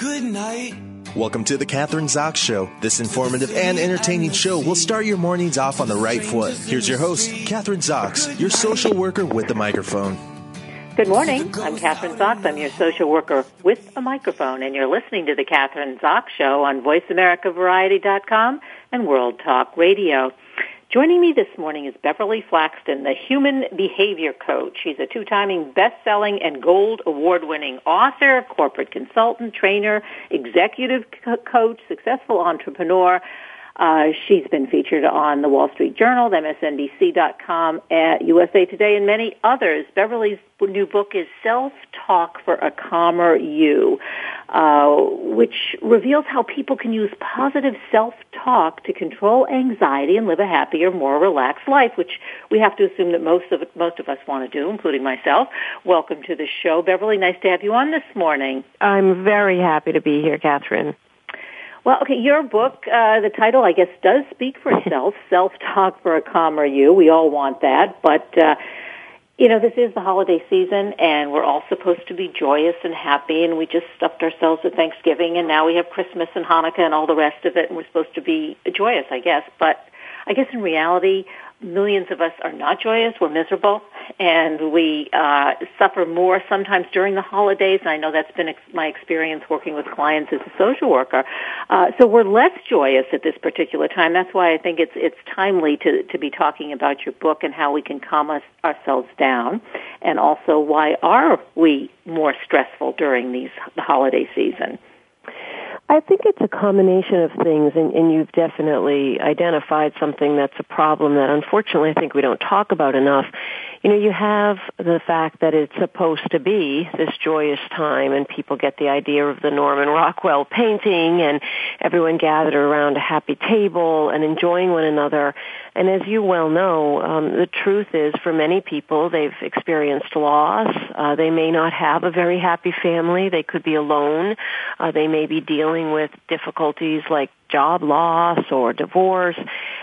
good night. Welcome to the Kathryn Zox Show. This informative and entertaining show will start your mornings off on the right foot. Here's your host, Kathryn Zox, your social worker with the microphone. Good morning. I'm Kathryn Zox. I'm your social worker with a microphone, and you're listening to the Kathryn Zox Show on VoiceAmericaVariety.com and World Talk Radio. Joining me this morning is Beverly Flaxington, the human behavior coach. She's a two-timing best-selling and gold award-winning author, corporate consultant, trainer, executive co- coach, successful entrepreneur. Uh, she's been featured on the Wall Street Journal, MSNBC.com, at USA Today, and many others. Beverly's new book is Self-Talk for a Calmer You, uh, which reveals how people can use positive self-talk to control anxiety and live a happier, more relaxed life, which we have to assume that most of most of us want to do, including myself. Welcome to the show, Beverly. Nice to have you on this morning. I'm very happy to be here, Kathryn. Well, okay, your book, uh, the title, I guess, does speak for itself. Self-talk for a calmer you. We all want that, but uh, you know, this is the holiday season, and we're all supposed to be joyous and happy. And we just stuffed ourselves with Thanksgiving, and now we have Christmas and Hanukkah and all the rest of it, and we're supposed to be joyous, I guess. But I guess in reality, millions of us are not joyous. We're miserable, and we uh, suffer more sometimes during the holidays. And I know that's been ex- my experience working with clients as a social worker. Uh, so we're less joyous at this particular time. That's why I think it's it's timely to to be talking about your book and how we can calm us ourselves down, and also why are we more stressful during these the holiday season. I think it's a combination of things, and, and, you've definitely identified something that's a problem that unfortunately I think we don't talk about enough. You know, you have the fact that it's supposed to be this joyous time, and people get the idea of the Norman Rockwell painting, and everyone gathered around a happy table and enjoying one another. And as you well know, um, the truth is for many people, they've experienced loss. Uh, they may not have a very happy family. They could be alone. Uh, they may be dealing with difficulties like job loss or divorce.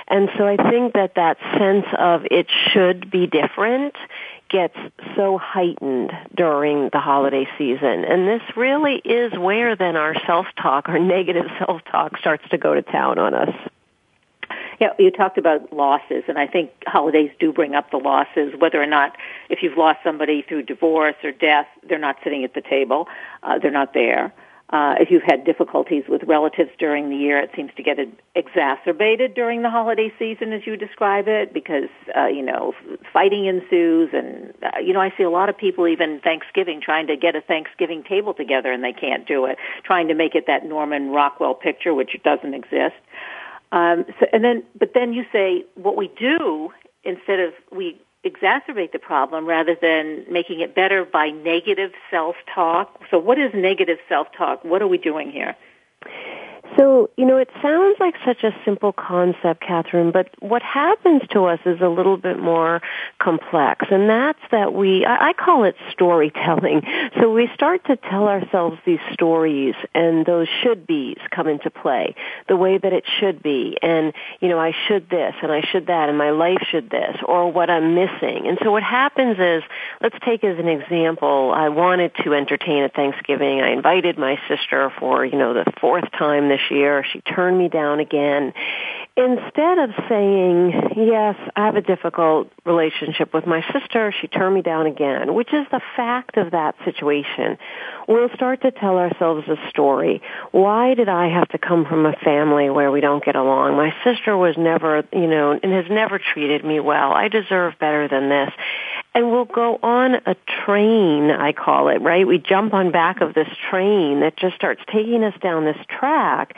And so I think that that sense of it should be different gets so heightened during the holiday season. And this really is where then our self-talk, our negative self-talk starts to go to town on us. Yeah, you talked about losses, and I think holidays do bring up the losses. Whether or not, if you've lost somebody through divorce or death, they're not sitting at the table. Uh, they're not there. Uh, if you've had difficulties with relatives during the year, it seems to get exacerbated during the holiday season, as you describe it, because uh, you know fighting ensues, and uh, you know I see a lot of people even Thanksgiving trying to get a Thanksgiving table together, and they can't do it, trying to make it that Norman Rockwell picture, which doesn't exist. Um, so, and then, but then you say what we do instead of we exacerbate the problem rather than making it better by negative self-talk. So, what is negative self-talk? What are we doing here? So, you know, it sounds like such a simple concept, Kathryn, but what happens to us is a little bit more complex, and that's that we, I, call it storytelling. So we start to tell ourselves these stories, and those should be's come into play, the way that it should be, and, you know, I should this, and I should that, and my life should this, or what I'm missing. And so what happens is, let's take as an example, I wanted to entertain at Thanksgiving. I invited my sister for, you know, the fourth time this year. She turned me down again. Instead of saying, yes, I have a difficult relationship with my sister, she turned me down again, which is the fact of that situation, we'll start to tell ourselves a story. Why did I have to come from a family where we don't get along? My sister was never, you know, and has never treated me well. I deserve better than this and we'll go on a train, I call it, right? We jump on back of this train that just starts taking us down this track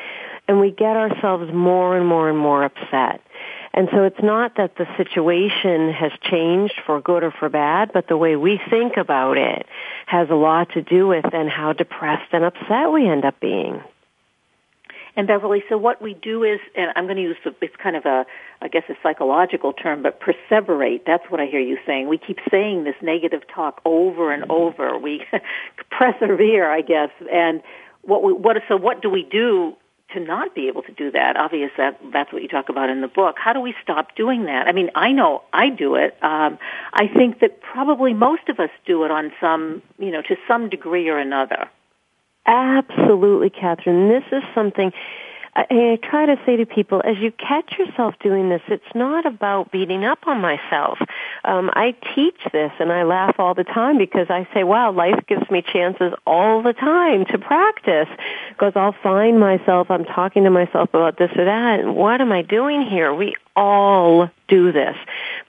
and we get ourselves more and more and more upset. And so it's not that the situation has changed for good or for bad, but the way we think about it has a lot to do with then how depressed and upset we end up being. And Beverly, so what we do is, and I'm going to use the, it's kind of a, I guess a psychological term, but perseverate. That's what I hear you saying. We keep saying this negative talk over and mm-hmm. over. We persevere, I guess. And what we, what, so what do we do to not be able to do that? Obviously, that, that's what you talk about in the book. How do we stop doing that? I mean, I know I do it. Um, I think that probably most of us do it on some, you know, to some degree or another. Absolutely Kathryn. This is something I try to say to people, as you catch yourself doing this, it's not about beating up on myself. Um, I teach this and I laugh all the time because I say, wow, life gives me chances all the time to practice because I'll find myself, I'm talking to myself about this or that and what am I doing here? We all do this.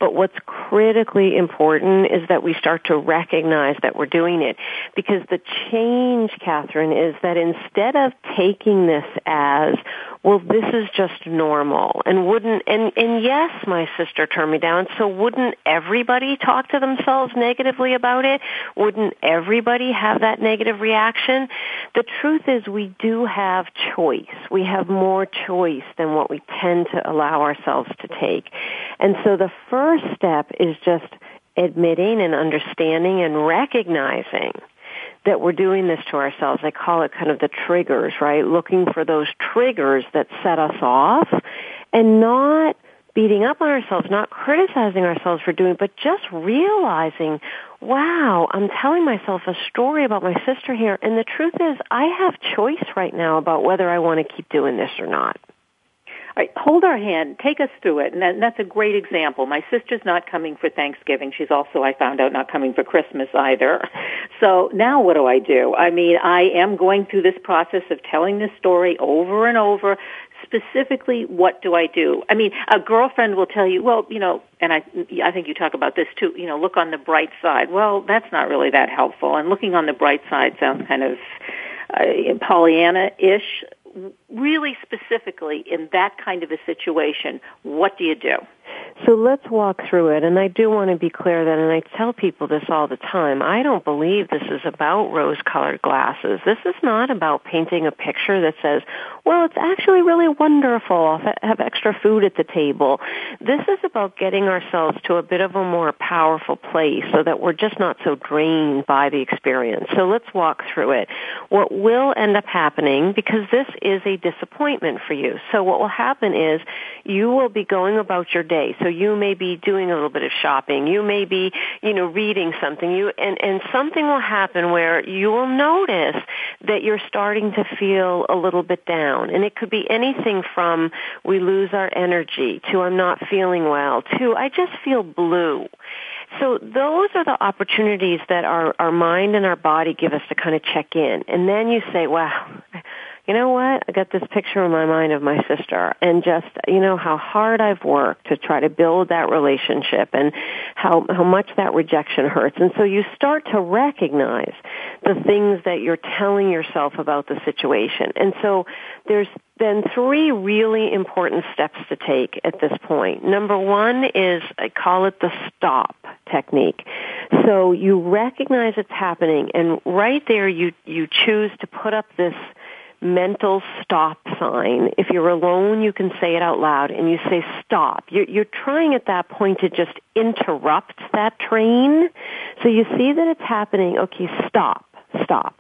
But what's critically important is that we start to recognize that we're doing it. Because the change, Kathryn, is that instead of taking this as, well, this is just normal, and wouldn't, and, and yes, my sister turned me down, so wouldn't everybody talk to themselves negatively about it? Wouldn't everybody have that negative reaction? The truth is we do have choice. We have more choice than what we tend to allow ourselves to take. And so the first step is just admitting and understanding and recognizing that we're doing this to ourselves. I call it kind of the triggers, right? Looking for those triggers that set us off and not beating up on ourselves, not criticizing ourselves for doing, but just realizing, wow, I'm telling myself a story about my sister here, and the truth is I have choice right now about whether I want to keep doing this or not. Right, hold our hand, take us through it, and, that, and that's a great example. My sister's not coming for Thanksgiving. She's also, I found out, not coming for Christmas either. So now what do I do? I mean, I am going through this process of telling this story over and over. Specifically, what do I do? I mean, a girlfriend will tell you, well, you know, and I, I think you talk about this too. You know, look on the bright side. Well, that's not really that helpful. And looking on the bright side sounds kind of uh, Pollyanna-ish really specifically in that kind of a situation, what do you do? So let's walk through it. And I do want to be clear that, and I tell people this all the time, I don't believe this is about rose-colored glasses. This is not about painting a picture that says, well, it's actually really wonderful. I'll have extra food at the table. This is about getting ourselves to a bit of a more powerful place so that we're just not so drained by the experience. So let's walk through it. What will end up happening, because this is a disappointment for you. So what will happen is you will be going about your day. So you may be doing a little bit of shopping. You may be, you know, reading something. You and and something will happen where you will notice that you're starting to feel a little bit down. And it could be anything from we lose our energy to I'm not feeling well to I just feel blue. So those are the opportunities that our, our mind and our body give us to kind of check in. And then you say, wow, you know what? I got this picture in my mind of my sister and just, you know, how hard I've worked to try to build that relationship and how, how much that rejection hurts. And so you start to recognize the things that you're telling yourself about the situation. And so there's then three really important steps to take at this point. Number one is, I call it the stop technique. So you recognize it's happening and right there you, you choose to put up this mental stop sign. If you're alone, you can say it out loud and you say stop. You're, you're trying at that point to just interrupt that train. So you see that it's happening. Okay, stop, stop.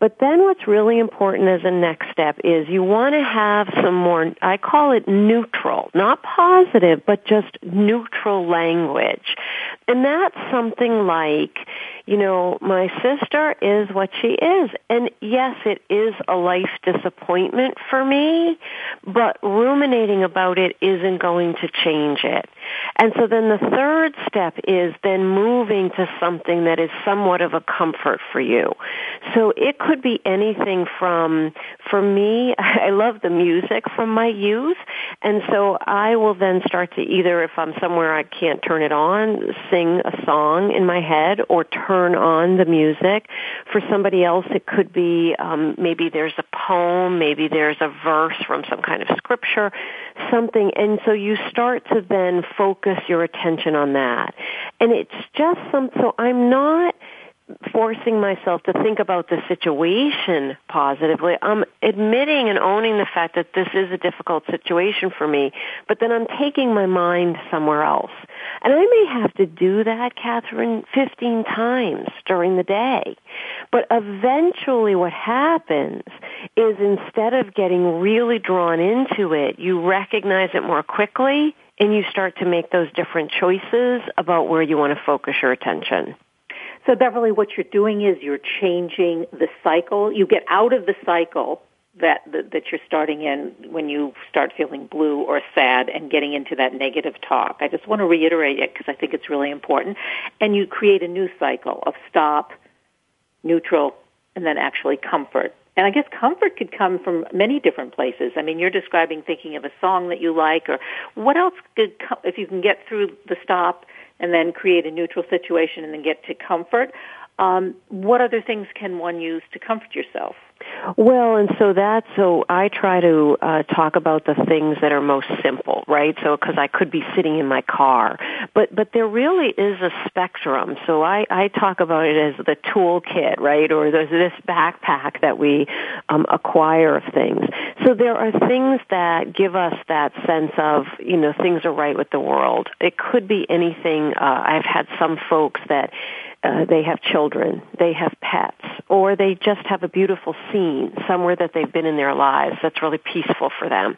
But then what's really important as a next step is you want to have some more, I call it neutral, not positive, but just neutral language. And that's something like, you know, my sister is what she is. And yes, it is a life disappointment for me, but ruminating about it isn't going to change it. And so then the third step is then moving to something that is somewhat of a comfort for you. So it could be anything from, for me, I love the music from my youth, and so I will then start to either, if I'm somewhere I can't turn it on, sing a song in my head or turn turn on the music. For somebody else, it could be um, maybe there's a poem, maybe there's a verse from some kind of scripture, something. And so you start to then focus your attention on that. And it's just some, so I'm not forcing myself to think about the situation positively. I'm admitting and owning the fact that this is a difficult situation for me, but then I'm taking my mind somewhere else. And I may have to do that, Kathryn, 15 times during the day. But eventually what happens is instead of getting really drawn into it, you recognize it more quickly and you start to make those different choices about where you want to focus your attention. So Beverly, what you're doing is you're changing the cycle. You get out of the cycle that, that, that you're starting in when you start feeling blue or sad and getting into that negative talk. I just want to reiterate it because I think it's really important. And you create a new cycle of stop, neutral, and then actually comfort. And I guess comfort could come from many different places. I mean, you're describing thinking of a song that you like, or what else could, if you can get through the stop and then create a neutral situation and then get to comfort. Um, what other things can one use to comfort yourself? Well, and so that's so I try to uh, talk about the things that are most simple, right? So because I could be sitting in my car, but but there really is a spectrum. So I I talk about it as the toolkit, right? Or there's this backpack that we um, acquire of things. So there are things that give us that sense of you know things are right with the world. It could be anything. Uh, I've had some folks that uh, they have children, they have pets, or they just have a beautiful scene somewhere that they've been in their lives that's really peaceful for them.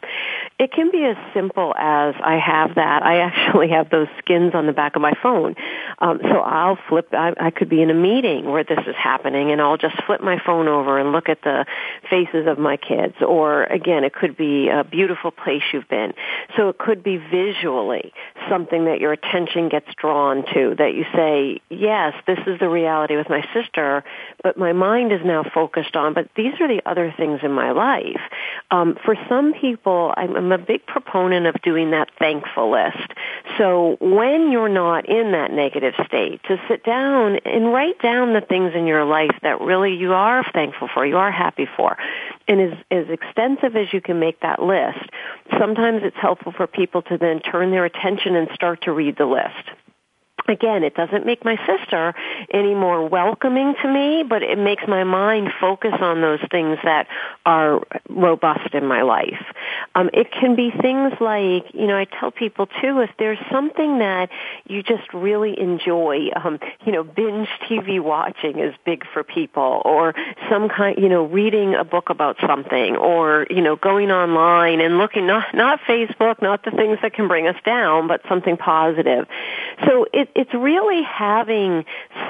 It can be as simple as I have that. I actually have those skins on the back of my phone. Um, so I'll flip, I, I could be in a meeting where this is happening and I'll just flip my phone over and look at the faces of my kids. Or again, it could be a beautiful place you've been. So it could be visually something that your attention gets drawn to that you say, yes, this is the reality with my sister, but my mind is now focused on, but these are the other things in my life. Um, for some people, I'm, I'm a big proponent of doing that thankful list. So when you're not in that negative state, to sit down and write down the things in your life that really you are thankful for, you are happy for. And as, as extensive as you can make that list, sometimes it's helpful for people to then turn their attention and start to read the list again, it doesn't make my sister any more welcoming to me, but it makes my mind focus on those things that are robust in my life. Um, it can be things like, you know, I tell people too, if there's something that you just really enjoy, um, you know, binge TV watching is big for people, or some kind, you know, reading a book about something, or you know, going online and looking not not Facebook, not the things that can bring us down, but something positive. So it, it's really having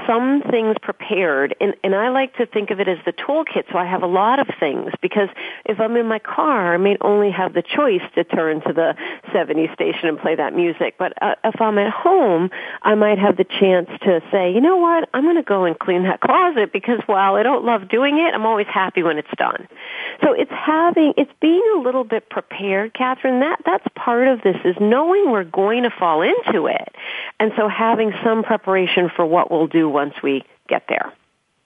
some things prepared, and, and I like to think of it as the toolkit. So I have a lot of things because if I'm in my car, I may only have the choice to turn to the 70 station and play that music. But uh, if I'm at home, I might have the chance to say, you know what, I'm going to go and clean that closet because while I don't love doing it, I'm always happy when it's done. So it's having, it's being a little bit prepared, Kathryn. That that's part of this is knowing we're going to fall into it, and so having some preparation for what we'll do once we get there.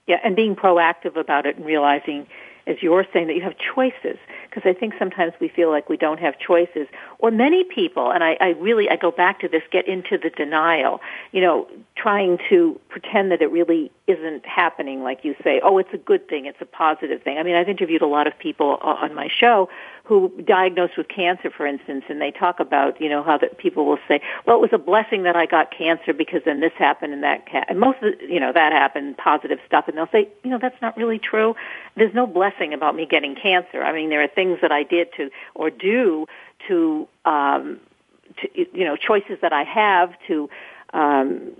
Yeah, and being proactive about it and realizing as you're saying, that you have choices. Because I think sometimes we feel like we don't have choices. Or many people, and I, I really, I go back to this, get into the denial. You know, trying to pretend that it really isn't happening like you say, oh, it's a good thing, it's a positive thing. I mean, I've interviewed a lot of people on my show who diagnosed with cancer, for instance, and they talk about, you know, how that people will say, well, it was a blessing that I got cancer because then this happened and that, ca-. and most of the, you know, that happened, positive stuff, and they'll say, you know, that's not really true. There's no blessing about me getting cancer. I mean, there are things that I did to, or do to, um, to, you know, choices that I have to, um,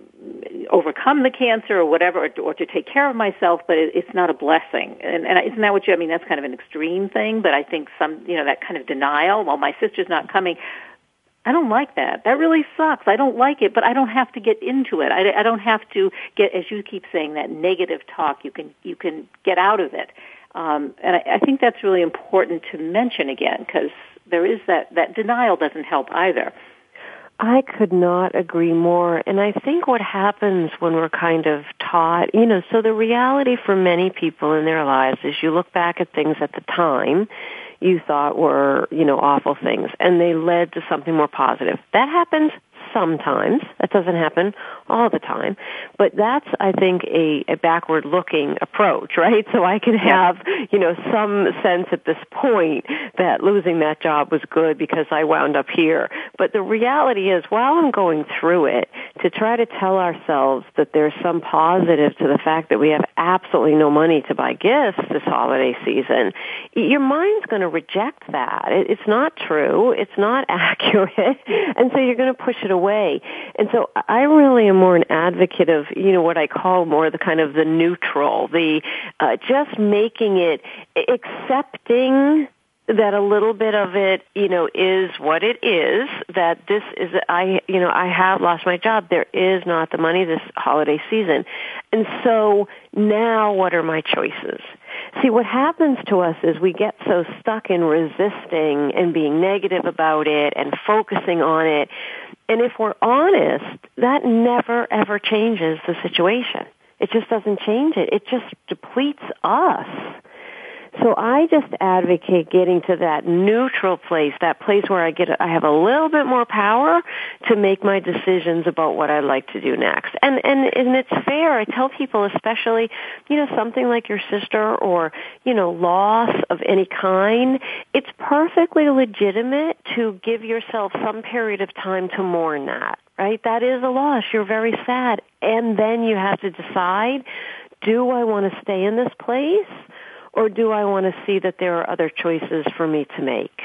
overcome the cancer or whatever, or, or to take care of myself, but it, it's not a blessing. And, and isn't that what you? I mean, that's kind of an extreme thing, but I think some, you know, that kind of denial. Well, my sister's not coming. I don't like that. That really sucks. I don't like it, but I don't have to get into it. I, I don't have to get, as you keep saying, that negative talk. You can you can get out of it, um, and I, I think that's really important to mention again because there is that that denial doesn't help either. I could not agree more. And I think what happens when we're kind of taught, you know, so the reality for many people in their lives is you look back at things at the time you thought were, you know, awful things and they led to something more positive. That happens sometimes. That doesn't happen all the time. But that's, I think, a, a backward looking approach, right? So I can have, you know, some sense at this point that losing that job was good because I wound up here. But the reality is, while I'm going through it, to try to tell ourselves that there's some positive to the fact that we have absolutely no money to buy gifts this holiday season, your mind's going to reject that. It's not true. It's not accurate. And so you're going to push it away. And so I really am more an advocate of, you know, what I call more the kind of the neutral, the uh, just making it accepting that a little bit of it, you know, is what it is, that this is, I, you know, I have lost my job. There is not the money this holiday season. And so now what are my choices? See, what happens to us is we get so stuck in resisting and being negative about it and focusing on it. And if we're honest, that never ever changes the situation. It just doesn't change it. It just depletes us. So I just advocate getting to that neutral place, that place where I get, I have a little bit more power to make my decisions about what I'd like to do next. And, and, and it's fair. I tell people, especially, you know, something like your sister or, you know, loss of any kind, it's perfectly legitimate to give yourself some period of time to mourn that right? That is a loss. You're very sad. And then you have to decide, do I want to stay in this place or do I want to see that there are other choices for me to make?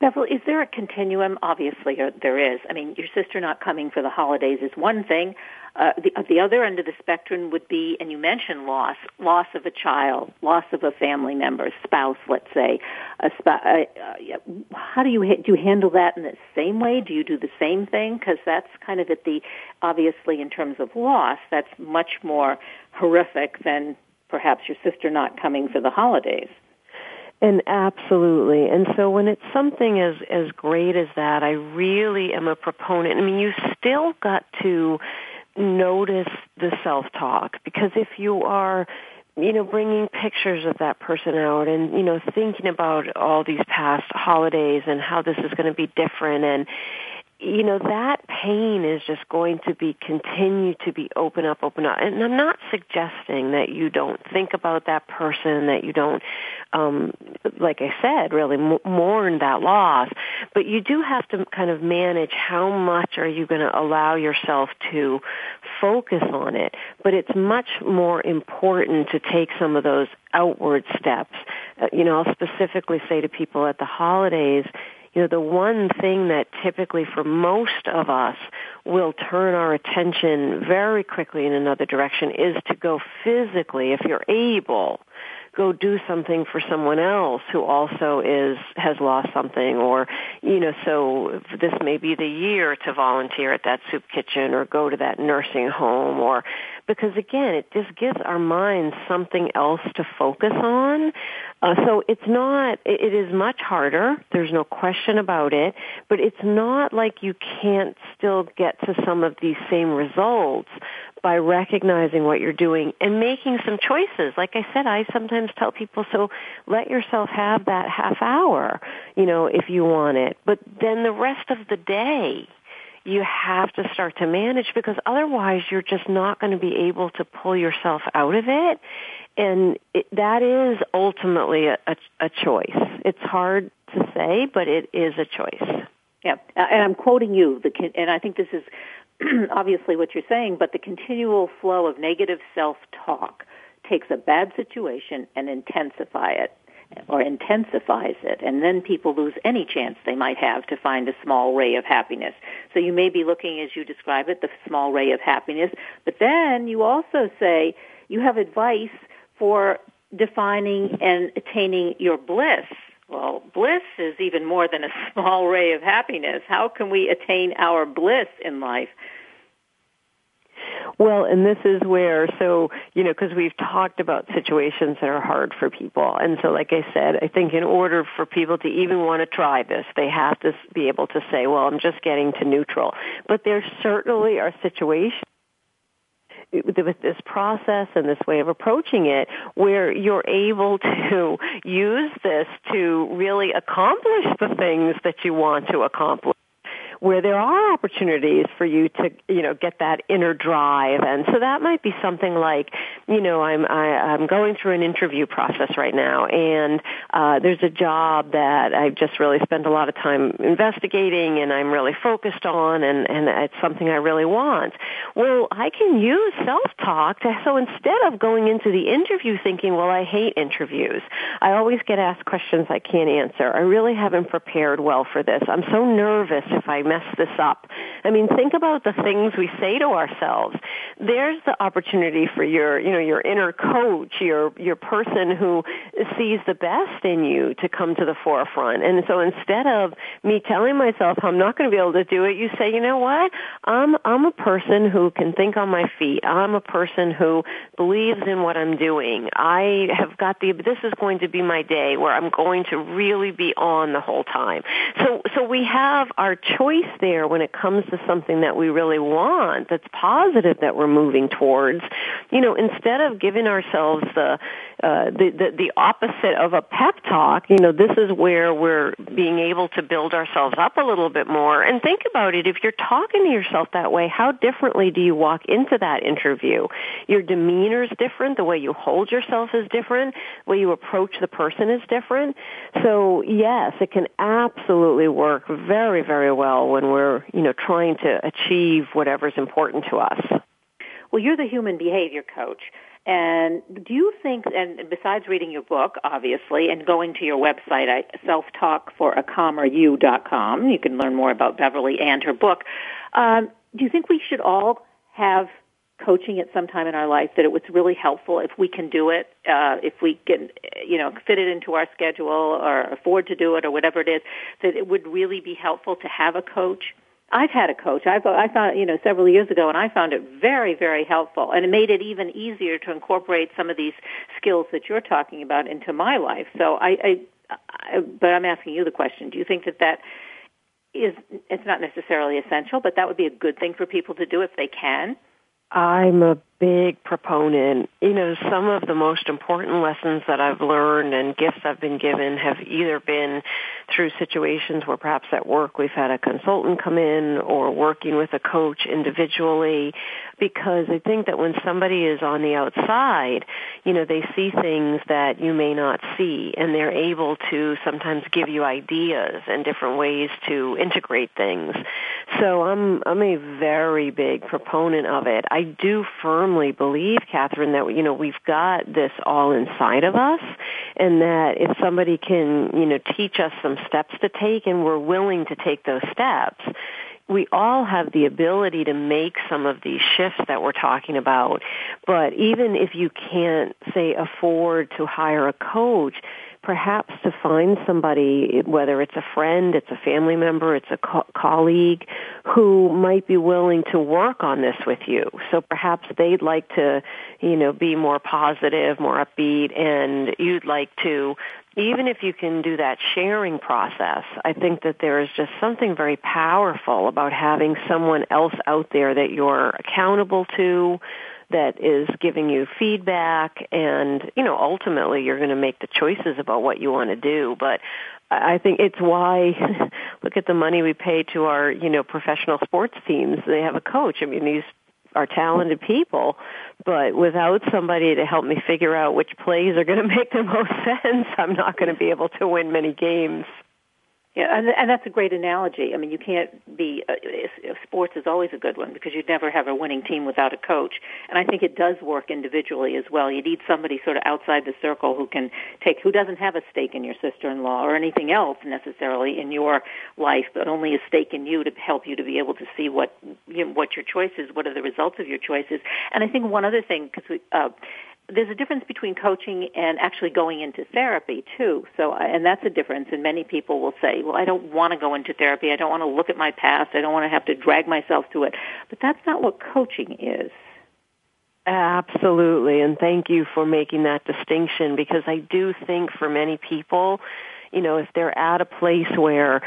Beverly, is there a continuum? Obviously, uh, there is. I mean, your sister not coming for the holidays is one thing. Uh, the, uh, the other end of the spectrum would be, and you mentioned loss, loss of a child, loss of a family member, spouse, let's say. A sp- uh, uh, how do you do you handle that in the same way? Do you do the same thing? Because that's kind of at the obviously in terms of loss, that's much more horrific than perhaps your sister not coming for the holidays. And absolutely. And so when it's something as as great as that, I really am a proponent. I mean, you still got to notice the self-talk because if you are you know, bringing pictures of that person out and, you know, thinking about all these past holidays and how this is going to be different and, you know, that pain is just going to be continue to be open up, open up. And I'm not suggesting that you don't think about that person, that you don't, um, like I said, really mourn that loss. But you do have to kind of manage how much are you going to allow yourself to focus on it. But it's much more important to take some of those outward steps. Uh, you know, I'll specifically say to people at the holidays, you know, the one thing that typically for most of us will turn our attention very quickly in another direction is to go physically, if you're able, go do something for someone else who also is has lost something or you know so this may be the year to volunteer at that soup kitchen or go to that nursing home or because again it just gives our minds something else to focus on. Uh, so it's not it, is much harder. There's no question about it. But it's not like you can't still get to some of these same results by recognizing what you're doing and making some choices. Like I said, I sometimes tell people, so let yourself have that half hour, you know, if you want it. But then the rest of the day, you have to start to manage because otherwise you're just not going to be able to pull yourself out of it. And it, that is ultimately a, a, a choice. It's hard to say, but it is a choice. Yeah, and I'm quoting you, the, kid, and I think this is obviously what you're saying, but the continual flow of negative self-talk takes a bad situation and intensify it or intensifies it and then people lose any chance they might have to find a small ray of happiness. So you may be looking as you describe it, the small ray of happiness, but then you also say you have advice for defining and attaining your bliss well, bliss is even more than a small ray of happiness. How can we attain our bliss in life? Well, and this is where, so, you know, because we've talked about situations that are hard for people. And so, like I said, I think in order for people to even want to try this, they have to be able to say, well, I'm just getting to neutral. But there certainly are situations with this process and this way of approaching it where you're able to use this to really accomplish the things that you want to accomplish where there are opportunities for you to, you know, get that inner drive. And so that might be something like, you know, I'm, I, I'm going through an interview process right now and, uh, there's a job that I've just really spent a lot of time investigating and I'm really focused on and, and it's something I really want. Well, I can use self-talk to, so instead of going into the interview thinking, well, I hate interviews, I always get asked questions I can't answer. I really haven't prepared well for this. I'm so nervous if I mess this up. I mean, think about the things we say to ourselves. There's the opportunity for your, you know, your inner coach, your, your person who sees the best in you to come to the forefront. And so instead of me telling myself I'm not going to be able to do it, you say, you know what? I'm, I'm a person who can think on my feet. I'm a person who believes in what I'm doing. I have got the, this is going to be my day where I'm going to really be on the whole time. So, so we have our choice there when it comes to something that we really want, that's positive that we're moving towards. You know, instead of giving ourselves the, uh, the, the, the opposite of a pep talk, you know, this is where we're being able to build ourselves up a little bit more. And think about it, if you're talking to yourself that way, how differently do you walk into that interview? Your demeanor is different, the way you hold yourself is different, the way you approach the person is different. So yes, it can absolutely work very, very well when we're, you know, trying to achieve whatever's important to us. Well, you're the human behavior coach. And do you think, and besides reading your book, obviously, and going to your website, selftalkforacalmeryou.com, you can learn more about Beverly and her book. Um, do you think we should all have coaching at some time in our life that it was really helpful if we can do it, uh, if we can, you know, fit it into our schedule or afford to do it or whatever it is, that it would really be helpful to have a coach? I've had a coach. I've, I found, you know, several years ago, and I found it very, very helpful, and it made it even easier to incorporate some of these skills that you're talking about into my life. So I, I, I but I'm asking you the question: Do you think that that is? It's not necessarily essential, but that would be a good thing for people to do if they can. I'm a big proponent. You know, some of the most important lessons that I've learned and gifts I've been given have either been through situations where perhaps at work we've had a consultant come in or working with a coach individually because I think that when somebody is on the outside, you know, they see things that you may not see and they're able to sometimes give you ideas and different ways to integrate things. So I'm, I'm a very big proponent of it. I do firmly believe, Kathryn, that, you know, we've got this all inside of us and that if somebody can, you know, teach us some steps to take and we're willing to take those steps, we all have the ability to make some of these shifts that we're talking about. But even if you can't, say, afford to hire a coach, perhaps to find somebody, whether it's a friend, it's a family member, it's a co- colleague, who might be willing to work on this with you. So perhaps they'd like to, you know, be more positive, more upbeat, and you'd like to even if you can do that sharing process, I think that there is just something very powerful about having someone else out there that you're accountable to, that is giving you feedback and, you know, ultimately you're going to make the choices about what you want to do. But I think it's why look at the money we pay to our, you know, professional sports teams. They have a coach. I mean, these are talented people, but without somebody to help me figure out which plays are going to make the most sense, I'm not going to be able to win many games. Yeah, and, and that's a great analogy. I mean, you can't be. Uh, sports is always a good one because you'd never have a winning team without a coach. And I think it does work individually as well. You need somebody sort of outside the circle who can take, who doesn't have a stake in your sister-in-law or anything else necessarily in your life, but only a stake in you to help you to be able to see what you know, what your choices, what are the results of your choices. And I think one other thing, because uh, there's a difference between coaching and actually going into therapy too. So, uh, and that's a difference. And many people will say, "Well, I don't want to go into therapy. I don't want to look at my past. I don't want to have to drag myself to it." But that's not what coaching is. Absolutely, and thank you for making that distinction because I do think for many people, you know, if they're at a place where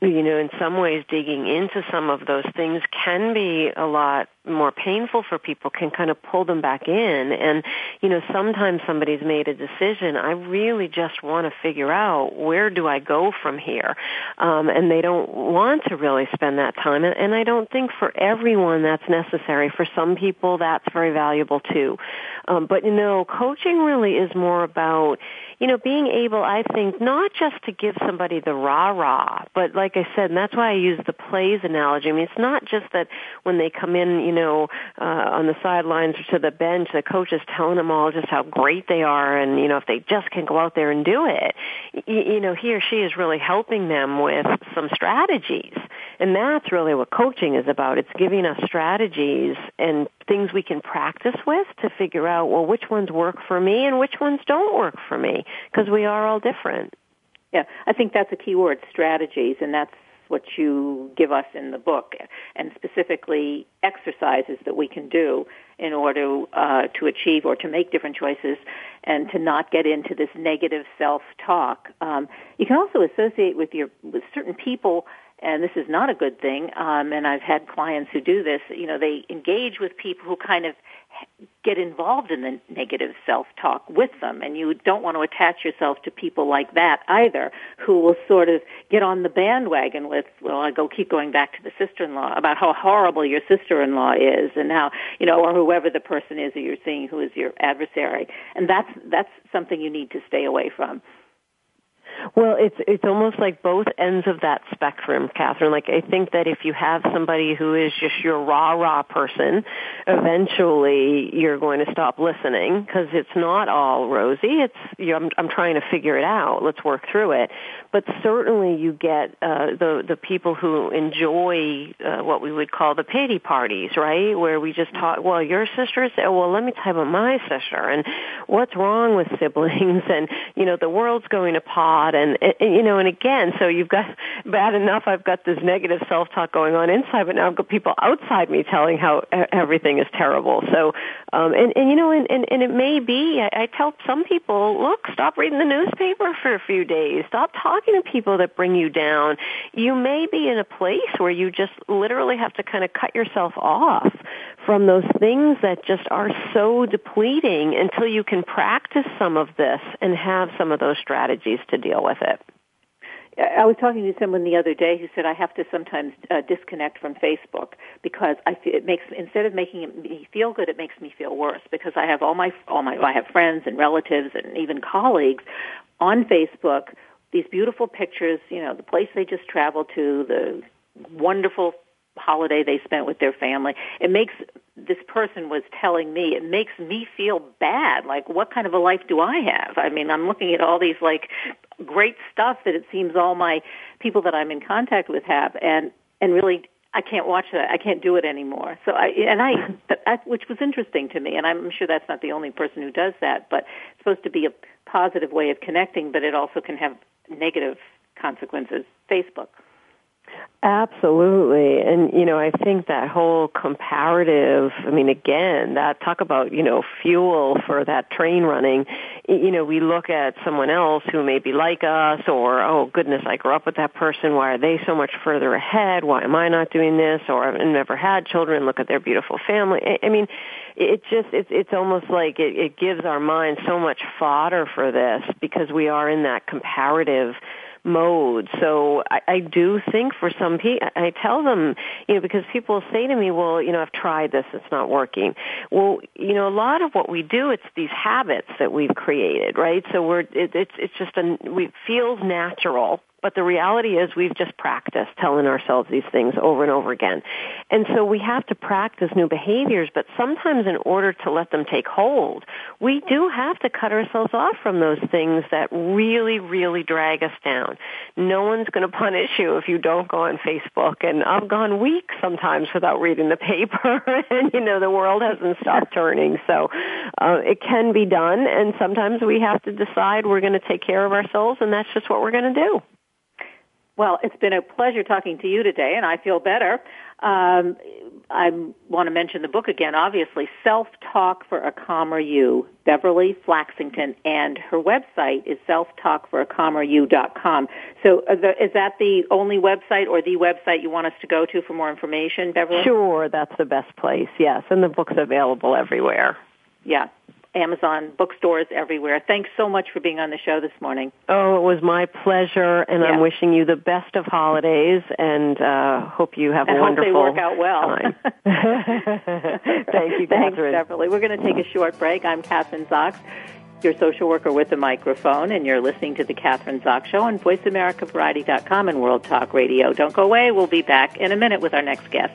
you know, in some ways digging into some of those things can be a lot more painful for people can kind of pull them back in. And, you know, sometimes somebody's made a decision, I really just want to figure out where do I go from here? Um, and they don't want to really spend that time. And, and I don't think for everyone that's necessary. For some people that's very valuable too. Um, but you know, coaching really is more about, you know, being able, I think, not just to give somebody the rah-rah, but like I said, and that's why I use the plays analogy. I mean, it's not just that when they come in, you know, uh, on the sidelines or to the bench, the coach is telling them all just how great they are and, you know, if they just can go out there and do it, you, you know, he or she is really helping them with some strategies. And that's really what coaching is about. It's giving us strategies and things we can practice with to figure out, well, which ones work for me and which ones don't work for me, because we are all different. Yeah, I think that's a key word, strategies, and that's what you give us in the book, and specifically exercises that we can do in order uh, to achieve or to make different choices and to not get into this negative self-talk. Um, you can also associate with your with certain people and this is not a good thing. Um, and I've had clients who do this. You know, they engage with people who kind of get involved in the negative self-talk with them, and you don't want to attach yourself to people like that either, who will sort of get on the bandwagon with, well, I go keep going back to the sister-in-law about how horrible your sister-in-law is, and how you know, or whoever the person is that you're seeing who is your adversary, and that's that's something you need to stay away from. Well, it's it's almost like both ends of that spectrum, Kathryn. Like I think that if you have somebody who is just your rah rah person, eventually you're going to stop listening because it's not all rosy. It's you know, I'm I'm trying to figure it out. Let's work through it. But certainly you get uh, the the people who enjoy uh, what we would call the pity parties, right? Where we just talk. Well, your sister is. Well, let me tell you about my sister and what's wrong with siblings, and you know the world's going to and, and you know and again so you've got bad enough I've got this negative self-talk going on inside but now I've got people outside me telling how everything is terrible. So um and and you know and and, and it may be I, I tell some people look stop reading the newspaper for a few days. Stop talking to people that bring you down. You may be in a place where you just literally have to kind of cut yourself off from those things that just are so depleting until you can practice some of this and have some of those strategies to deal with it. I was talking to someone the other day who said I have to sometimes uh, disconnect from Facebook because I feel, it makes instead of making me feel good, it makes me feel worse because I have all my all my I have friends and relatives and even colleagues on Facebook. These beautiful pictures, you know, the place they just traveled to, the wonderful holiday they spent with their family. It makes this person was telling me it makes me feel bad. Like what kind of a life do I have? I mean, I'm looking at all these like great stuff that it seems all my people that I'm in contact with have and and really I can't watch that. I can't do it anymore. So I and I, that, which was interesting to me, and I'm sure that's not the only person who does that. But it's supposed to be a positive way of connecting, but it also can have negative consequences. Facebook. Absolutely. And, you know, I think that whole comparative, I mean, again, that talk about, you know, fuel for that train running. You know, we look at someone else who may be like us or, oh goodness, I grew up with that person. Why are they so much further ahead? Why am I not doing this? Or I've never had children. Look at their beautiful family. I mean, it just, it's, it's almost like it, it gives our mind so much fodder for this because we are in that comparative mode. So I, I do think for some people, I tell them, you know, because people say to me, well, you know, I've tried this, it's not working. Well, you know, a lot of what we do, it's these habits that we've created, right? So we're, it, it's, it's just a, we feels natural but the reality is we've just practiced telling ourselves these things over and over again. And so we have to practice new behaviors, but sometimes in order to let them take hold, we do have to cut ourselves off from those things that really, really drag us down. No one's going to punish you if you don't go on Facebook. And I've gone weeks sometimes without reading the paper and you know, the world hasn't stopped turning. So, uh, it can be done and sometimes we have to decide we're going to take care of ourselves and that's just what we're going to do. Well, it's been a pleasure talking to you today, and I feel better. Um, I want to mention the book again, obviously, Self-Talk for a Calmer You, Beverly Flaxington, and her website is selftalkforacalmeryou.com. So uh, is that the only website or the website you want us to go to for more information, Beverly? Sure, that's the best place, yes, and the book's available everywhere. Yeah, Amazon, bookstores everywhere. Thanks so much for being on the show this morning. Oh, it was my pleasure, and yeah. I'm wishing you the best of holidays, and uh, hope you have and a wonderful hope they work out well. Thank you, Kathryn. Thanks, Beverly. We're going to take a short break. I'm Kathryn Zox, your social worker with a microphone, and you're listening to the Kathryn Zox Show on VoiceAmericaVariety.com and World Talk Radio. Don't go away. We'll be back in a minute with our next guest.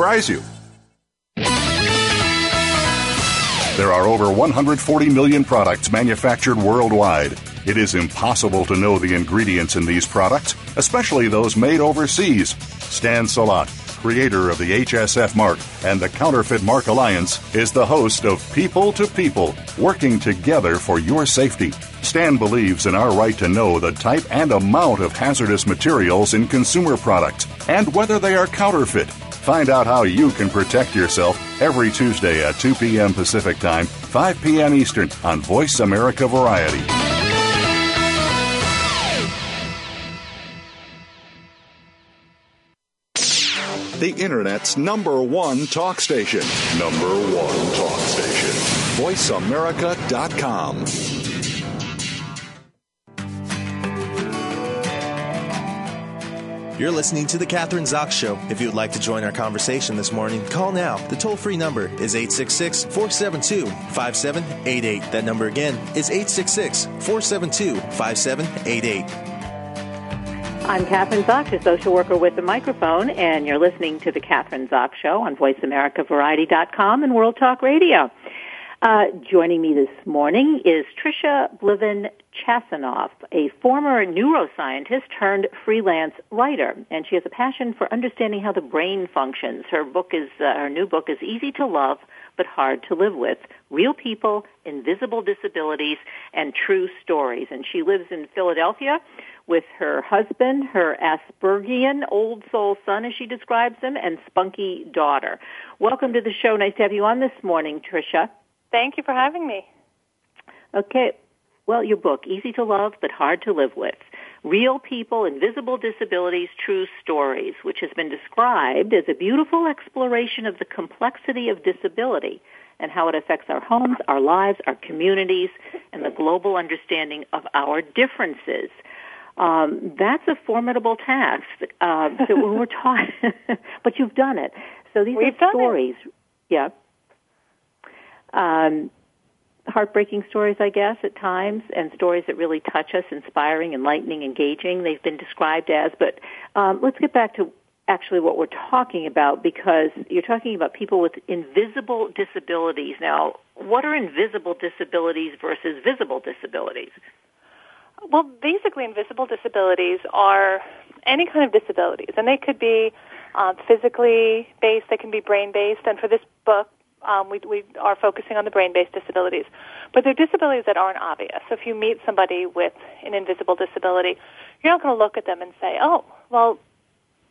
surprise you. There are over 140 million products manufactured worldwide. It is impossible to know the ingredients in these products, especially those made overseas. Stan Salot, creator of the HSF mark and the Counterfeit Mark Alliance, is the host of People to People, working together for your safety. Stan believes in our right to know the type and amount of hazardous materials in consumer products and whether they are counterfeit. Find out how you can protect yourself every Tuesday at 2 p.m. Pacific Time, 5 p.m. Eastern on Voice America Variety. The Internet's number one talk station. Number one talk station. VoiceAmerica.com. You're listening to The Kathryn Zox Show. If you would like to join our conversation this morning, call now. The toll free number is 866 472 5788. That number again is 866 472 5788. I'm Kathryn Zox, a social worker with a microphone, and you're listening to The Kathryn Zox Show on VoiceAmericaVariety.com and World Talk Radio. Uh, joining me this morning is Tricia Bliven Chasinoff, a former neuroscientist turned freelance writer, and she has a passion for understanding how the brain functions. Her book is uh, her new book is easy to love but hard to live with: real people, invisible disabilities, and true stories. And she lives in Philadelphia with her husband, her Aspergian old soul son, as she describes him, and spunky daughter. Welcome to the show. Nice to have you on this morning, Tricia. Thank you for having me. Okay. Well, your book, Easy to Love but Hard to Live With. Real People, Invisible Disabilities, True Stories, which has been described as a beautiful exploration of the complexity of disability and how it affects our homes, our lives, our communities, and the global understanding of our differences. Um, that's a formidable task. Uh, so when we're talking, but you've done it. So these We've are stories. It. Yeah um, heartbreaking stories, I guess, at times, and stories that really touch us, inspiring, enlightening, engaging. They've been described as. But um, let's get back to actually what we're talking about because you're talking about people with invisible disabilities. Now, what are invisible disabilities versus visible disabilities? Well, basically, invisible disabilities are any kind of disabilities, and they could be uh, physically based, they can be brain based, and for this book, um, we, we are focusing on the brain-based disabilities. But they're disabilities that aren't obvious. So if you meet somebody with an invisible disability, you're not going to look at them and say, oh, well,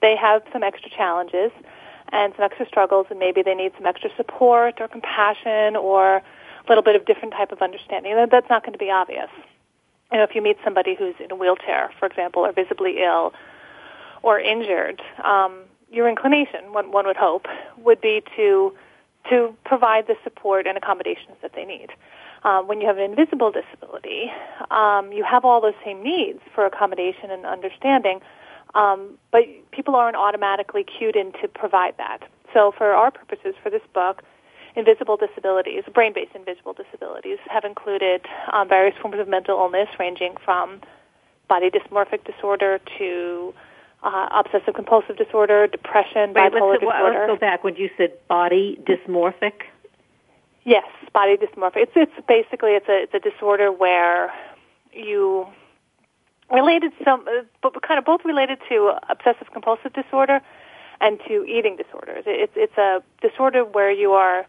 they have some extra challenges and some extra struggles, and maybe they need some extra support or compassion or a little bit of different type of understanding. That's not going to be obvious. You know, if you meet somebody who's in a wheelchair, for example, or visibly ill or injured, um, your inclination, one, one would hope, would be to to provide the support and accommodations that they need. Um, when you have an invisible disability, um, you have all those same needs for accommodation and understanding, Um, but people aren't automatically cued in to provide that. So for our purposes, for this book, invisible disabilities, brain-based invisible disabilities, have included um, various forms of mental illness ranging from body dysmorphic disorder to uh, obsessive compulsive disorder, depression, Wait, bipolar let's, disorder. Let's go back when you said body dysmorphic. Yes, body dysmorphic. It's it's basically it's a it's a disorder where you related some, uh, but kind of both related to obsessive compulsive disorder and to eating disorders. It's it's a disorder where you are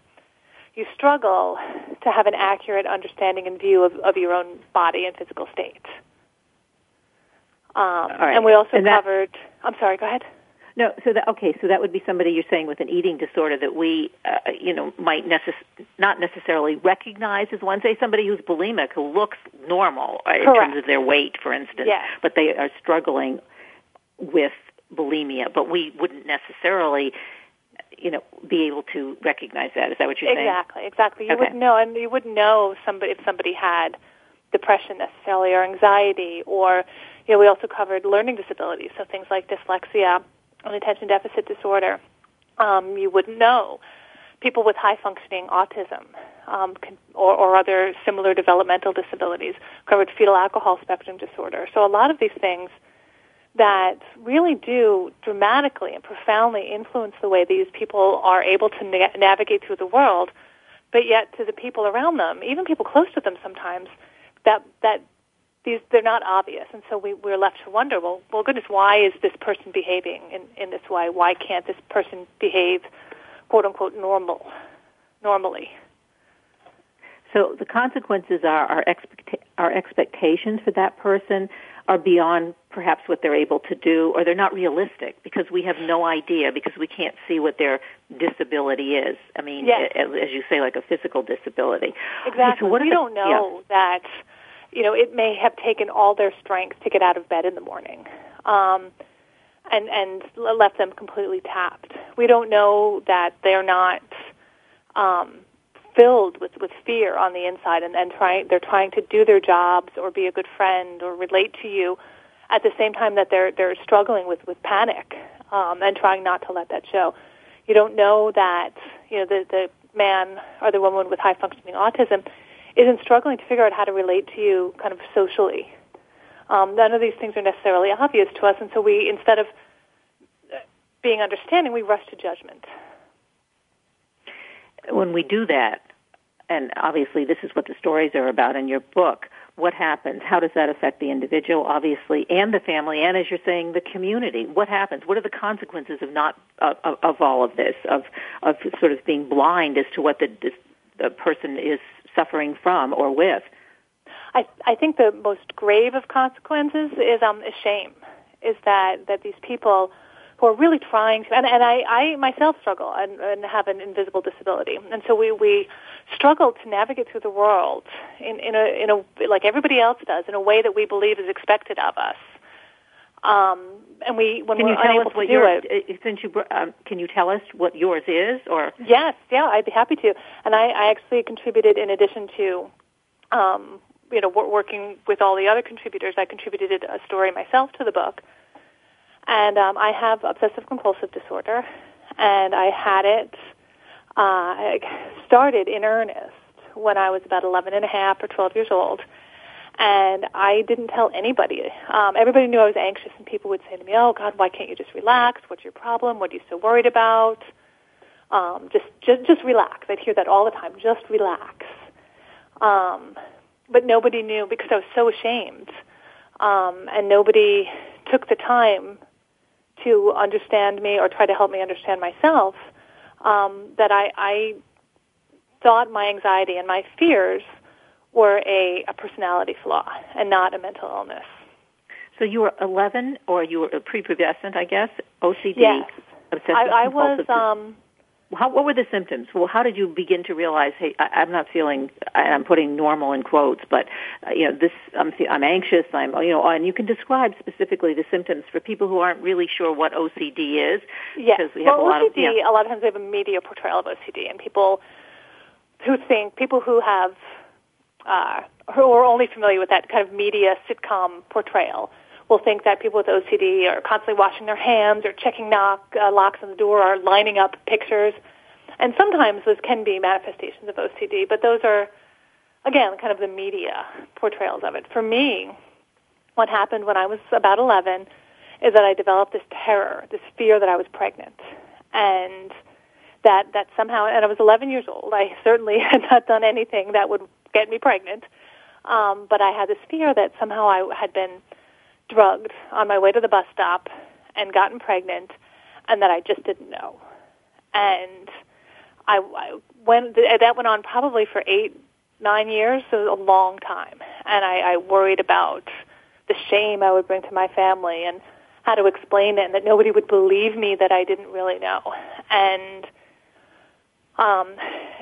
you struggle to have an accurate understanding and view of, of your own body and physical state. Um, right. And we also And that- covered. I'm sorry. Go ahead. No, so that okay, so that would be somebody you're saying with an eating disorder that we, uh, you know, might necess- not necessarily recognize as one. Say somebody who's bulimic who looks normal uh, in terms of their weight, for instance, Yes. but they are struggling with bulimia, but we wouldn't necessarily, you know, be able to recognize that. Is that what you're saying? Exactly, exactly. You Okay. wouldn't know, and you wouldn't know somebody if somebody had depression necessarily or anxiety, or you know, we also covered learning disabilities, so things like dyslexia and attention deficit disorder. Um, you wouldn't know people with high functioning autism um, can, or, or other similar developmental disabilities. Covered fetal alcohol spectrum disorder. So a lot of these things that really do dramatically and profoundly influence the way these people are able to na- navigate through the world, but yet to the people around them, even people close to them sometimes, that that these they're not obvious, and so we, we're left to wonder, well, well, goodness, why is this person behaving in, in this way? Why can't this person behave, quote unquote, normal, normally? So the consequences are our, expecta- our expectations for that person are beyond perhaps what they're able to do, or they're not realistic because we have no idea because we can't see what their disability is. I mean, Yes. a- as you say, like a physical disability. Exactly. So what we the- don't know that, you know, it may have taken all their strength to get out of bed in the morning, um, and and left them completely tapped. We don't know that they're not um, filled with with fear on the inside, and and trying they're trying to do their jobs or be a good friend or relate to you, at the same time that they're they're struggling with with panic um, and trying not to let that show. You don't know that you know the the man or the woman with high functioning autism isn't struggling to figure out how to relate to you kind of socially. Um, none of these things are necessarily obvious to us, and so we instead of uh, being understanding, we rush to judgment. when we do that, and obviously this is what the stories are about in your book, what happens? How does that affect the individual, obviously, and the family, and as you're saying, the community? What happens? What are the consequences of not of, of, of all of this? Of of sort of being blind as to what the the person is suffering from or with? I I think the most grave of consequences is um shame. Is that that these people who are really trying to and, and I, I myself struggle and, and have an invisible disability. And so we, we struggle to navigate through the world in, in a in a like everybody else does, in a way that we believe is expected of us. Um, and we when Can we're you tell unable us what to do your it, since you um, can you tell us what yours is or Yes, yeah, I'd be happy to. And I, I actually contributed in addition to, um, you know, working with all the other contributors. I contributed a story myself to the book, and um, I have obsessive compulsive disorder, and I had it uh, started in earnest when I was about 11 and a half or 12 years old. And I didn't tell anybody. Um, everybody knew I was anxious, and people would say to me, "Oh God, why can't you just relax? What's your problem? What are you so worried about?" um, just, just just relax. I'd hear that all the time. Just relax. Um, but nobody knew because I was so ashamed, um, and nobody took the time to understand me or try to help me understand myself. Um, that I, I thought my anxiety and my fears were a, a personality flaw and not a mental illness. so you were 11 or you were a prepubescent, I guess, OCD, Yes, obsessive I, I was. Um, how, what were the symptoms? Well, how did you begin to realize, hey, I, I'm not feeling, I'm putting normal in quotes, but uh, you know, this, I'm, I'm anxious. I'm, you know, and you can describe specifically the symptoms for people who aren't really sure what OCD is, Yes. because we have well, a lot OCD, of, yeah. a lot of times we have a media portrayal of OCD, and people who think, people who have, uh, who are only familiar with that kind of media sitcom portrayal, will think that people with OCD are constantly washing their hands or checking knock, uh, locks on the door or lining up pictures. And sometimes those can be manifestations of OCD, but those are, again, kind of the media portrayals of it. For me, what happened when I was about 11 is that I developed this terror, this fear that I was pregnant. And that, that somehow, and I was 11 years old, I certainly had not done anything that would get me pregnant. Um, but I had this fear that somehow I had been drugged on my way to the bus stop and gotten pregnant and that I just didn't know. And I, I went, that went on probably for eight, nine years, so a long time. And I, I worried about the shame I would bring to my family and how to explain it and that nobody would believe me that I didn't really know. And um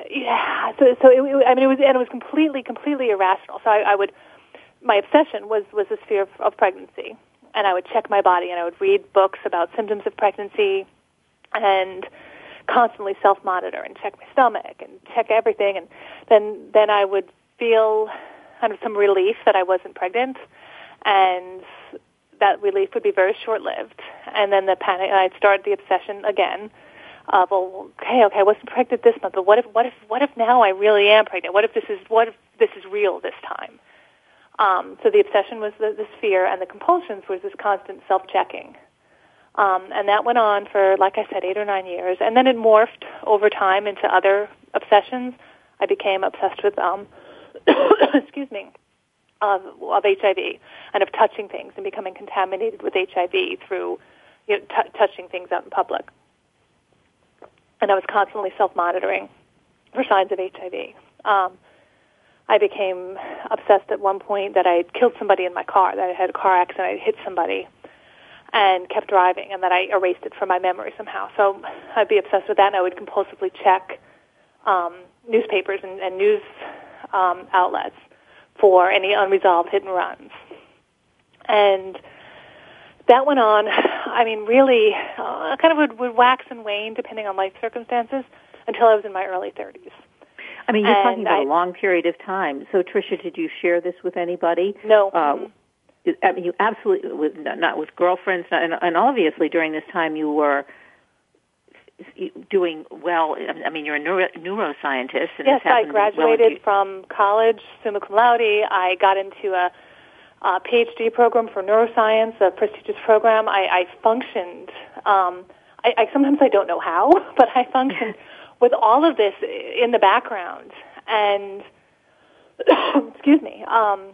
yeah so so it, i mean it was and it was completely completely irrational. So i, I would my obsession was was this fear of, of pregnancy. And i would check my body and i would read books about symptoms of pregnancy and constantly self monitor and check my stomach and check everything. And then then i would feel kind of some relief that i wasn't pregnant and that relief would be very short lived and then the panic i'd start the obsession again uh, well, okay, okay, I wasn't pregnant this month, but what if, what if, what if now I really am pregnant? What if this is, what if this is real this time? Um, so the obsession was the, this fear, and the compulsions was this constant self-checking. Um, and that went on for, like I said, eight or nine years, and then it morphed over time into other obsessions. I became obsessed with, um, excuse me, of, of HIV and of touching things and becoming contaminated with HIV through you know, t- touching things out in public and I was constantly self-monitoring for signs of HIV. Um, I became obsessed at one point that I had killed somebody in my car, that I had a car accident, I hit somebody, and kept driving, and that I erased it from my memory somehow. So I'd be obsessed with that, and I would compulsively check um, newspapers and, and news um, outlets for any unresolved hit and runs. And that went on, I mean, really, uh, kind of would, would wax and wane depending on life circumstances until I was in my early 30s. I mean, you're and talking about I, a long period of time. So, Tricia, did you share this with anybody? No. Uh, mm-hmm. I mean, you absolutely with not with girlfriends, and, and obviously during this time you were doing well. I mean, you're a neuro, neuroscientist. And yes, I graduated well from college, summa cum laude. I got into a uh, PhD program for neuroscience, a prestigious program. I, I functioned. Um, I, I sometimes I don't know how, but I functioned with all of this in the background, and excuse me. Um,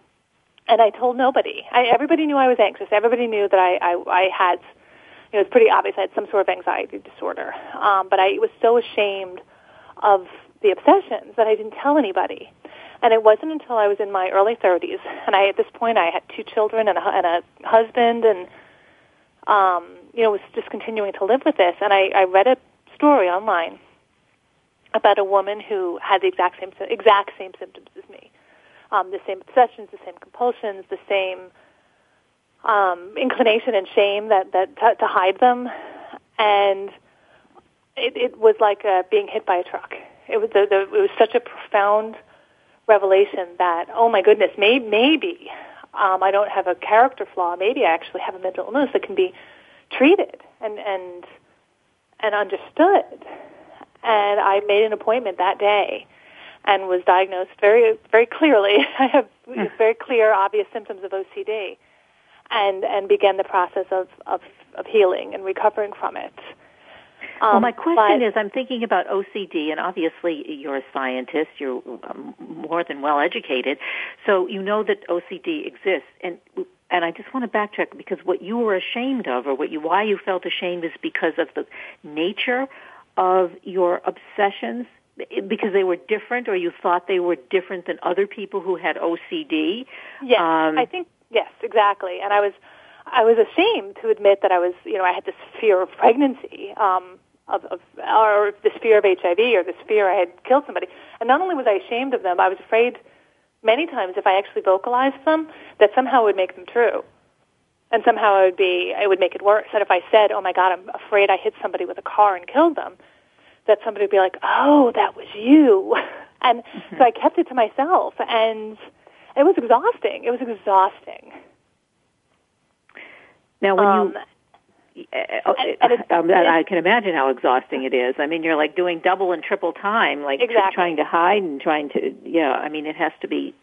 and I told nobody. I, everybody knew I was anxious. Everybody knew that I, I, I had. It was pretty obvious I had some sort of anxiety disorder, um, but I was so ashamed of the obsessions that I didn't tell anybody. And it wasn't until I was in my early 30s, and I at this point I had two children and a, and a husband, and um, you know was just continuing to live with this. And I, I read a story online about a woman who had the exact same exact same symptoms as me, um, the same obsessions, the same compulsions, the same um, inclination and shame that that to, to hide them, and it, it was like uh, being hit by a truck. It was the, the, it was such a profound revelation that, oh my goodness, may, maybe um, I don't have a character flaw. Maybe I actually have a mental illness that can be treated and and and understood. And I made an appointment that day and was diagnosed very very clearly. I have mm. very clear, obvious symptoms of OCD, and and began the process of of, of healing and recovering from it. Um, well, my question but, is, I'm thinking about OCD, and obviously you're a scientist. You're um, more than well educated, so you know that OCD exists. And and I just want to backtrack because what you were ashamed of, or what you why you felt ashamed, is because of the nature of your obsessions because they were different or you thought they were different than other people who had OCD? Yes, um, I think yes, exactly. And I was I was ashamed to admit that I was, you know, I had this fear of pregnancy. Um of, of or this fear of HIV or this fear I had killed somebody. And not only was I ashamed of them, I was afraid many times if I actually vocalized them that somehow it would make them true. And somehow it would be, it would make it worse. That if I said, oh my God, I'm afraid I hit somebody with a car and killed them, that somebody would be like, oh, that was you. And so I kept it to myself and it was exhausting. It was exhausting. Now, when um, you um, I can imagine how exhausting it is. I mean, you're like doing double and triple time, like exactly. trying to hide and trying to. Yeah, I mean, it has to be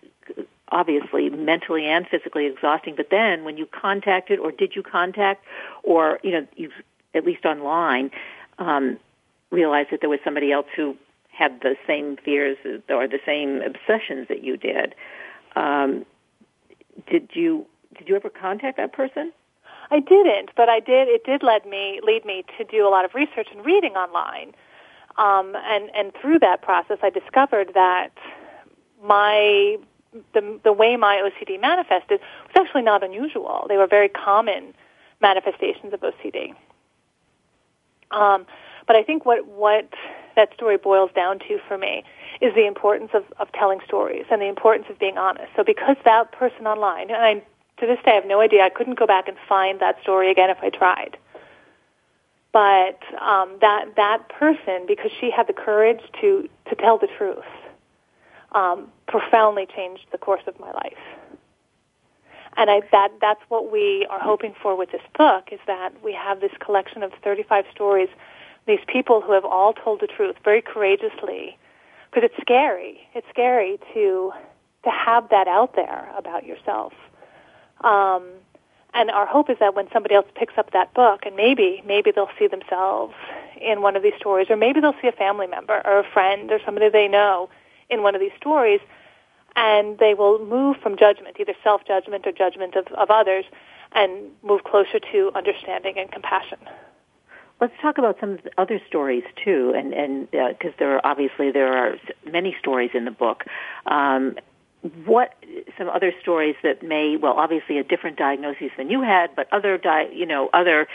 obviously mentally and physically exhausting. But then, when you contacted, or did you contact, or you know, you at least online, um, realized that there was somebody else who had the same fears or the same obsessions that you did. Um, did you did you ever contact that person? I didn't, but I did. It did lead me lead me to do a lot of research and reading online, um, and and through that process, I discovered that my the the way my OCD manifested was actually not unusual. They were very common manifestations of OCD. Um, but I think what what that story boils down to for me is the importance of, of telling stories and the importance of being honest. So because that person online, and I to this day, I have no idea. I couldn't go back and find that story again if I tried. But um, that that person, because she had the courage to to tell the truth, um, profoundly changed the course of my life. And I, that that's what we are hoping for with this book is that we have this collection of 35 stories, these people who have all told the truth very courageously, because it's scary. It's scary to to have that out there about yourself. Um, and our hope is that when somebody else picks up that book, and maybe maybe they'll see themselves in one of these stories, or maybe they'll see a family member or a friend or somebody they know in one of these stories, and they will move from judgment, either self-judgment or judgment of, of others, and move closer to understanding and compassion. Let's talk about some of the other stories too, and and because uh, there are obviously there are many stories in the book. Um, what some other stories that may well obviously a different diagnosis than you had but other di- you know other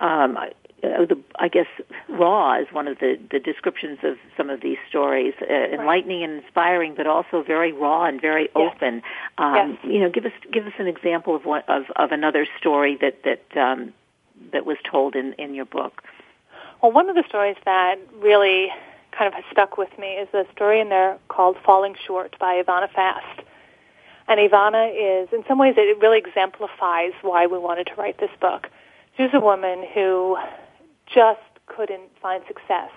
um uh, the, I guess raw is one of the, the descriptions of some of these stories, uh, enlightening and inspiring, but also very raw and very yes. open. Um, yes. You know, give us give us an example of one of, of another story that that um, that was told in in your book. Well, one of the stories that really kind of stuck with me is a story in there called Falling Short by Ivana Fast. And Ivana is, in some ways, it really exemplifies why we wanted to write this book. She's a woman who just couldn't find success,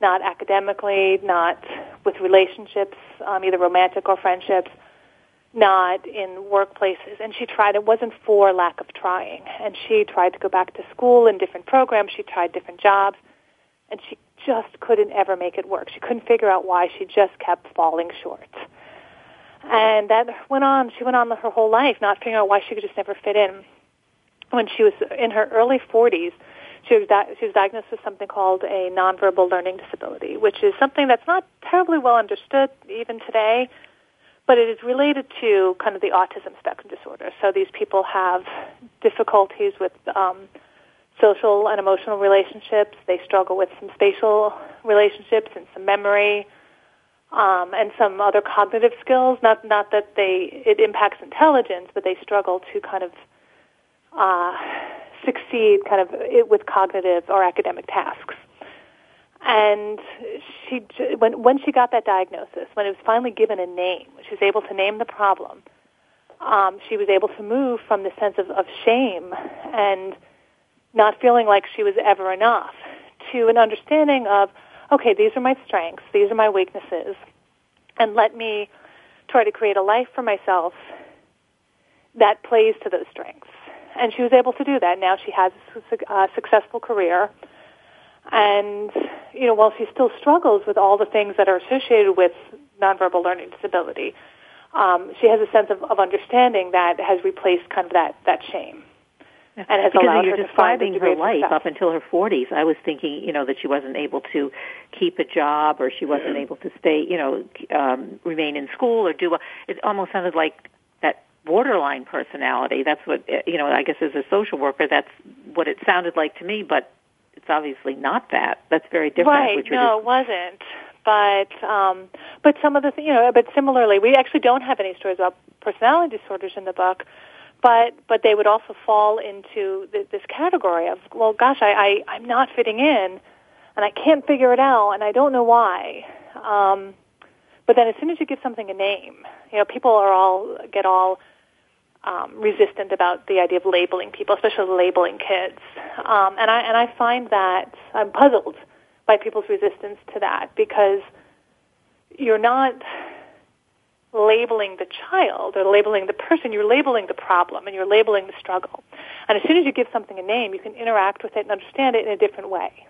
not academically, not with relationships, um, either romantic or friendships, not in workplaces. And she tried, it wasn't for lack of trying. And she tried to go back to school in different programs, she tried different jobs, and she just couldn't ever make it work. She couldn't figure out why. She just kept falling short. And that went on. She went on her whole life, not figuring out why she could just never fit in. When she was in her early 40s, she was, di- she was diagnosed with something called a nonverbal learning disability, which is something that's not terribly well understood even today, but it is related to kind of the autism spectrum disorder. So these people have difficulties with um, social and emotional relationships. They struggle with some spatial relationships and some memory, um, and some other cognitive skills. Not not that they it impacts intelligence, but they struggle to kind of uh, succeed kind of with cognitive or academic tasks. And she, when when she got that diagnosis, when it was finally given a name, she was able to name the problem. Um, she was able to move from the sense of, of shame and not feeling like she was ever enough, to an understanding of, okay, these are my strengths, these are my weaknesses, and let me try to create a life for myself that plays to those strengths. And she was able to do that. Now she has a successful career. And, you know, while she still struggles with all the things that are associated with nonverbal learning disability, um, she has a sense of, of understanding that has replaced kind of that, that shame and has because allowed you're her describing her life up until her 40s. I was thinking, you know, that she wasn't able to keep a job or she wasn't able to stay, you know, um, remain in school or do. A, it almost sounded like that borderline personality. That's what you know. I guess as a social worker, that's what it sounded like to me. But it's obviously not that. That's very different. Right? No, it wasn't. But um, but some of the you know, but similarly, we actually don't have any stories about personality disorders in the book but but they would also fall into th- this category of well gosh I, I I'm not fitting in and I can't figure it out and I don't know why um, but then as soon as you give something a name you know people are all get all um, resistant about the idea of labeling people, especially labeling kids. Um, and I and I find that I'm puzzled by people's resistance to that because you're not labeling the child or labeling the person, you're labeling the problem and you're labeling the struggle. And as soon as you give something a name, you can interact with it and understand it in a different way.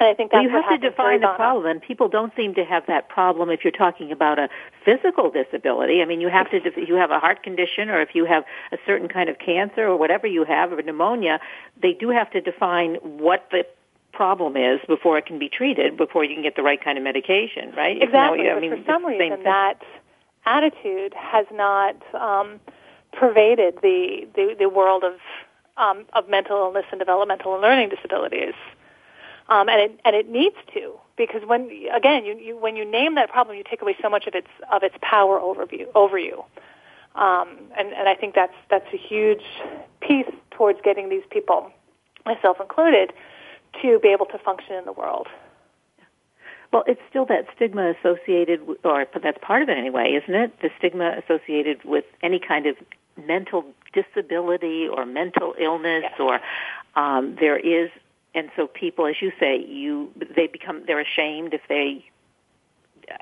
And I think that's well, you have to define the problem, and people don't seem to have that problem if you're talking about a physical disability. I mean, you have to if you have a heart condition, or if you have a certain kind of cancer, or whatever you have, or pneumonia. They do have to define what the problem is before it can be treated, before you can get the right kind of medication, right? Exactly. You know, I mean, for some reason, that attitude has not um, pervaded the, the, the world of um, of mental illness and developmental and learning disabilities, um, and it and it needs to because when again you, you when you name that problem, you take away so much of its of its power over you over you. Um, and, and I think that's that's a huge piece towards getting these people, myself included, to be able to function in the world. Well, it's still that stigma associated, with, or that's part of it anyway, isn't it? The stigma associated with any kind of mental disability or mental illness, yes. or um, there is, and so people, as you say, you they become they're ashamed if they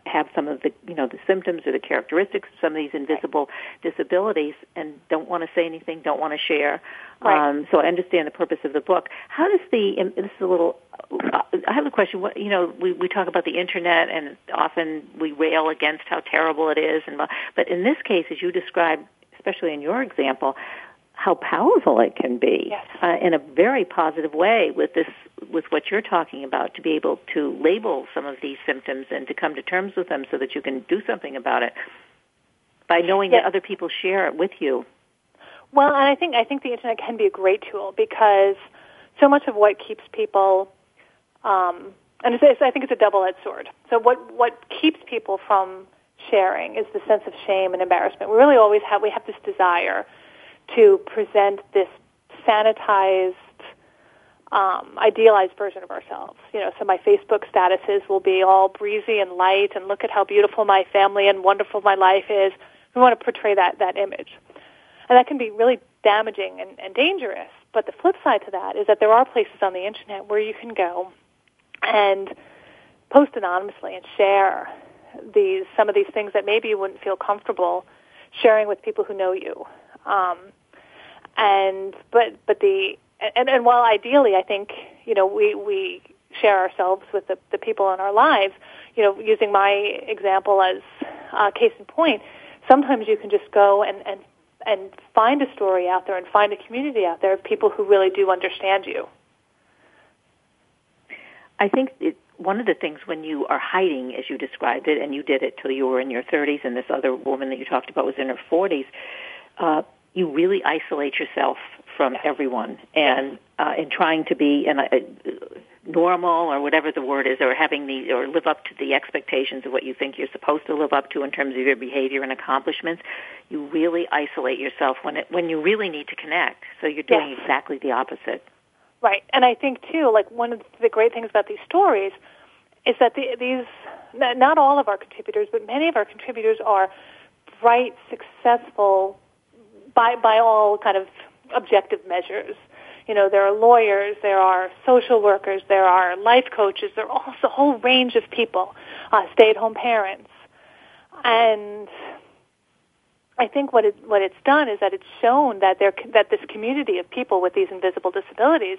have some of the you know the symptoms or the characteristics of some of these invisible disabilities and don't want to say anything, don't want to share. Right. Um, so I understand the purpose of the book. How does the this is a little uh, I have a question. What you know we we talk about the internet and often we rail against how terrible it is and but in this case as you described especially in your example how powerful it can be yes. uh, in a very positive way with this with what you're talking about to be able to label some of these symptoms and to come to terms with them so that you can do something about it by knowing yes. that other people share it with you. Well, and I think I think the internet can be a great tool because so much of what keeps people um, and it's, I think it's a double-edged sword. So what what keeps people from sharing is the sense of shame and embarrassment. We really always have we have this desire to present this sanitized, um, idealized version of ourselves. You know, so my Facebook statuses will be all breezy and light, and look at how beautiful my family and wonderful my life is. We want to portray that that image, and that can be really damaging and, and dangerous. But the flip side to that is that there are places on the internet where you can go and post anonymously and share these some of these things that maybe you wouldn't feel comfortable sharing with people who know you. Um, and but but the and, and while ideally I think you know we we share ourselves with the, the people in our lives, you know, using my example as uh, case in point, sometimes you can just go and and and find a story out there and find a community out there of people who really do understand you. I think it, one of the things when you are hiding, as you described it, and you did it till you were in your 30s, and this other woman that you talked about was in her 40s, uh, you really isolate yourself from everyone. And uh, in trying to be an, uh, normal or whatever the word is or having the or live up to the expectations of what you think you're supposed to live up to in terms of your behavior and accomplishments you really isolate yourself when it when you really need to connect. So you're doing yes. exactly the opposite. Right. And i think too like one of the great things about these stories is that the, these not all of our contributors but many of our contributors are bright successful by by all kind of objective measures. You know, there are lawyers, there are social workers, there are life coaches, there are also a whole range of people, uh, stay-at-home parents, and I think what it what it's done is that it's shown that there that this community of people with these invisible disabilities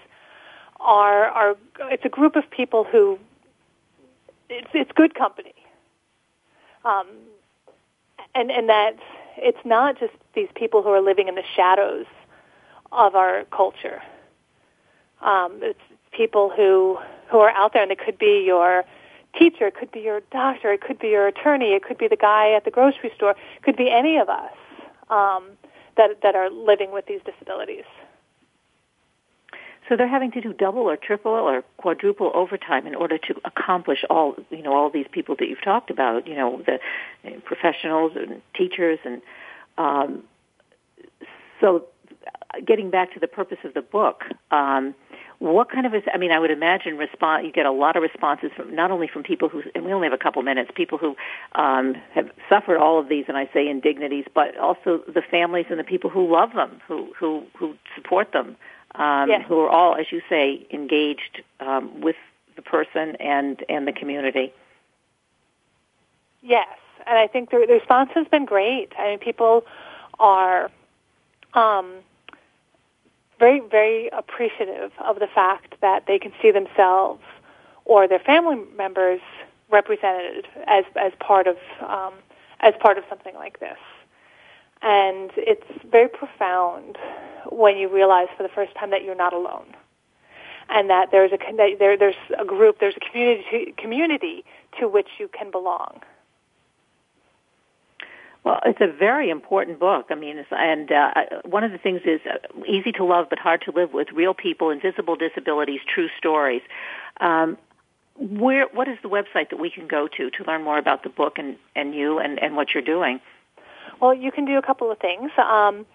are are it's a group of people who it's it's good company, um, and and that it's not just these people who are living in the shadows of our culture. Um, it's people who who are out there, and it could be your teacher, it could be your doctor, it could be your attorney, it could be the guy at the grocery store, it could be any of us um, that that are living with these disabilities. So they're having to do double or triple or quadruple overtime in order to accomplish all you know all these people that you've talked about. You know the professionals and teachers and um, so. Getting back to the purpose of the book, um, what kind of, I mean, I would imagine response, you get a lot of responses from, not only from people who, and we only have a couple minutes, people who um, have suffered all of these, and I say indignities, but also the families and the people who love them, who, who, who support them, um, yes. who are all, as you say, engaged um, with the person and, and the community. Yes, and I think the, the response has been great. I mean, people are um, very, very appreciative of the fact that they can see themselves or their family members represented as as part of um, as part of something like this. And it's very profound when you realize for the first time that you're not alone, and that there's a there, there's a group, there's a community community to which you can belong. Well, it's a very important book. I mean, and uh, one of the things is uh, easy to love but hard to live with: real people, invisible disabilities, true stories. Um, where, what is the website that we can go to to learn more about the book and, and you and, and what you're doing? Well, you can do a couple of things. Um,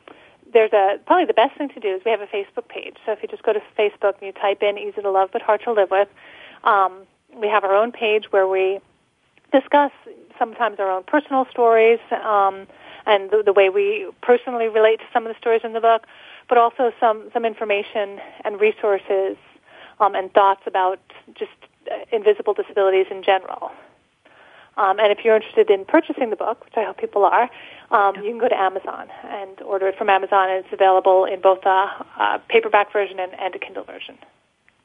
there's a probably the best thing to do is we have a Facebook page. So if you just go to Facebook and you type in "easy to love but hard to live with," um, we have our own page where we discuss sometimes our own personal stories um, and the, the, way we personally relate to some of the stories in the book, but also some, some information and resources um, and thoughts about just uh, invisible disabilities in general. Um, and if you're interested in purchasing the book, which I hope people are, um, you can go to Amazon and order it from Amazon, and it's available in both a, a paperback version and, and, a Kindle version.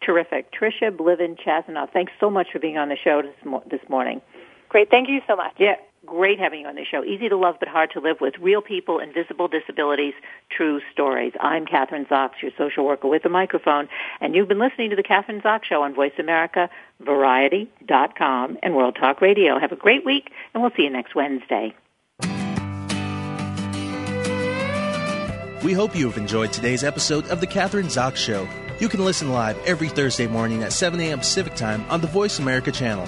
Terrific. Tricia Bliven Chasinoff, thanks so much for being on the show this, mo- this morning. Great. Thank you so much. Yeah, great having you on the show. Easy to love but hard to live with. Real people, invisible disabilities, true stories. I'm Kathryn Zox, your social worker with a microphone, and you've been listening to the Kathryn Zox Show on Voice America, Variety.com, and World Talk Radio. Have a great week, and we'll see you next Wednesday. We hope you have enjoyed today's episode of the Kathryn Zox Show. You can listen live every Thursday morning at 7 a.m. Pacific Time on the Voice America channel.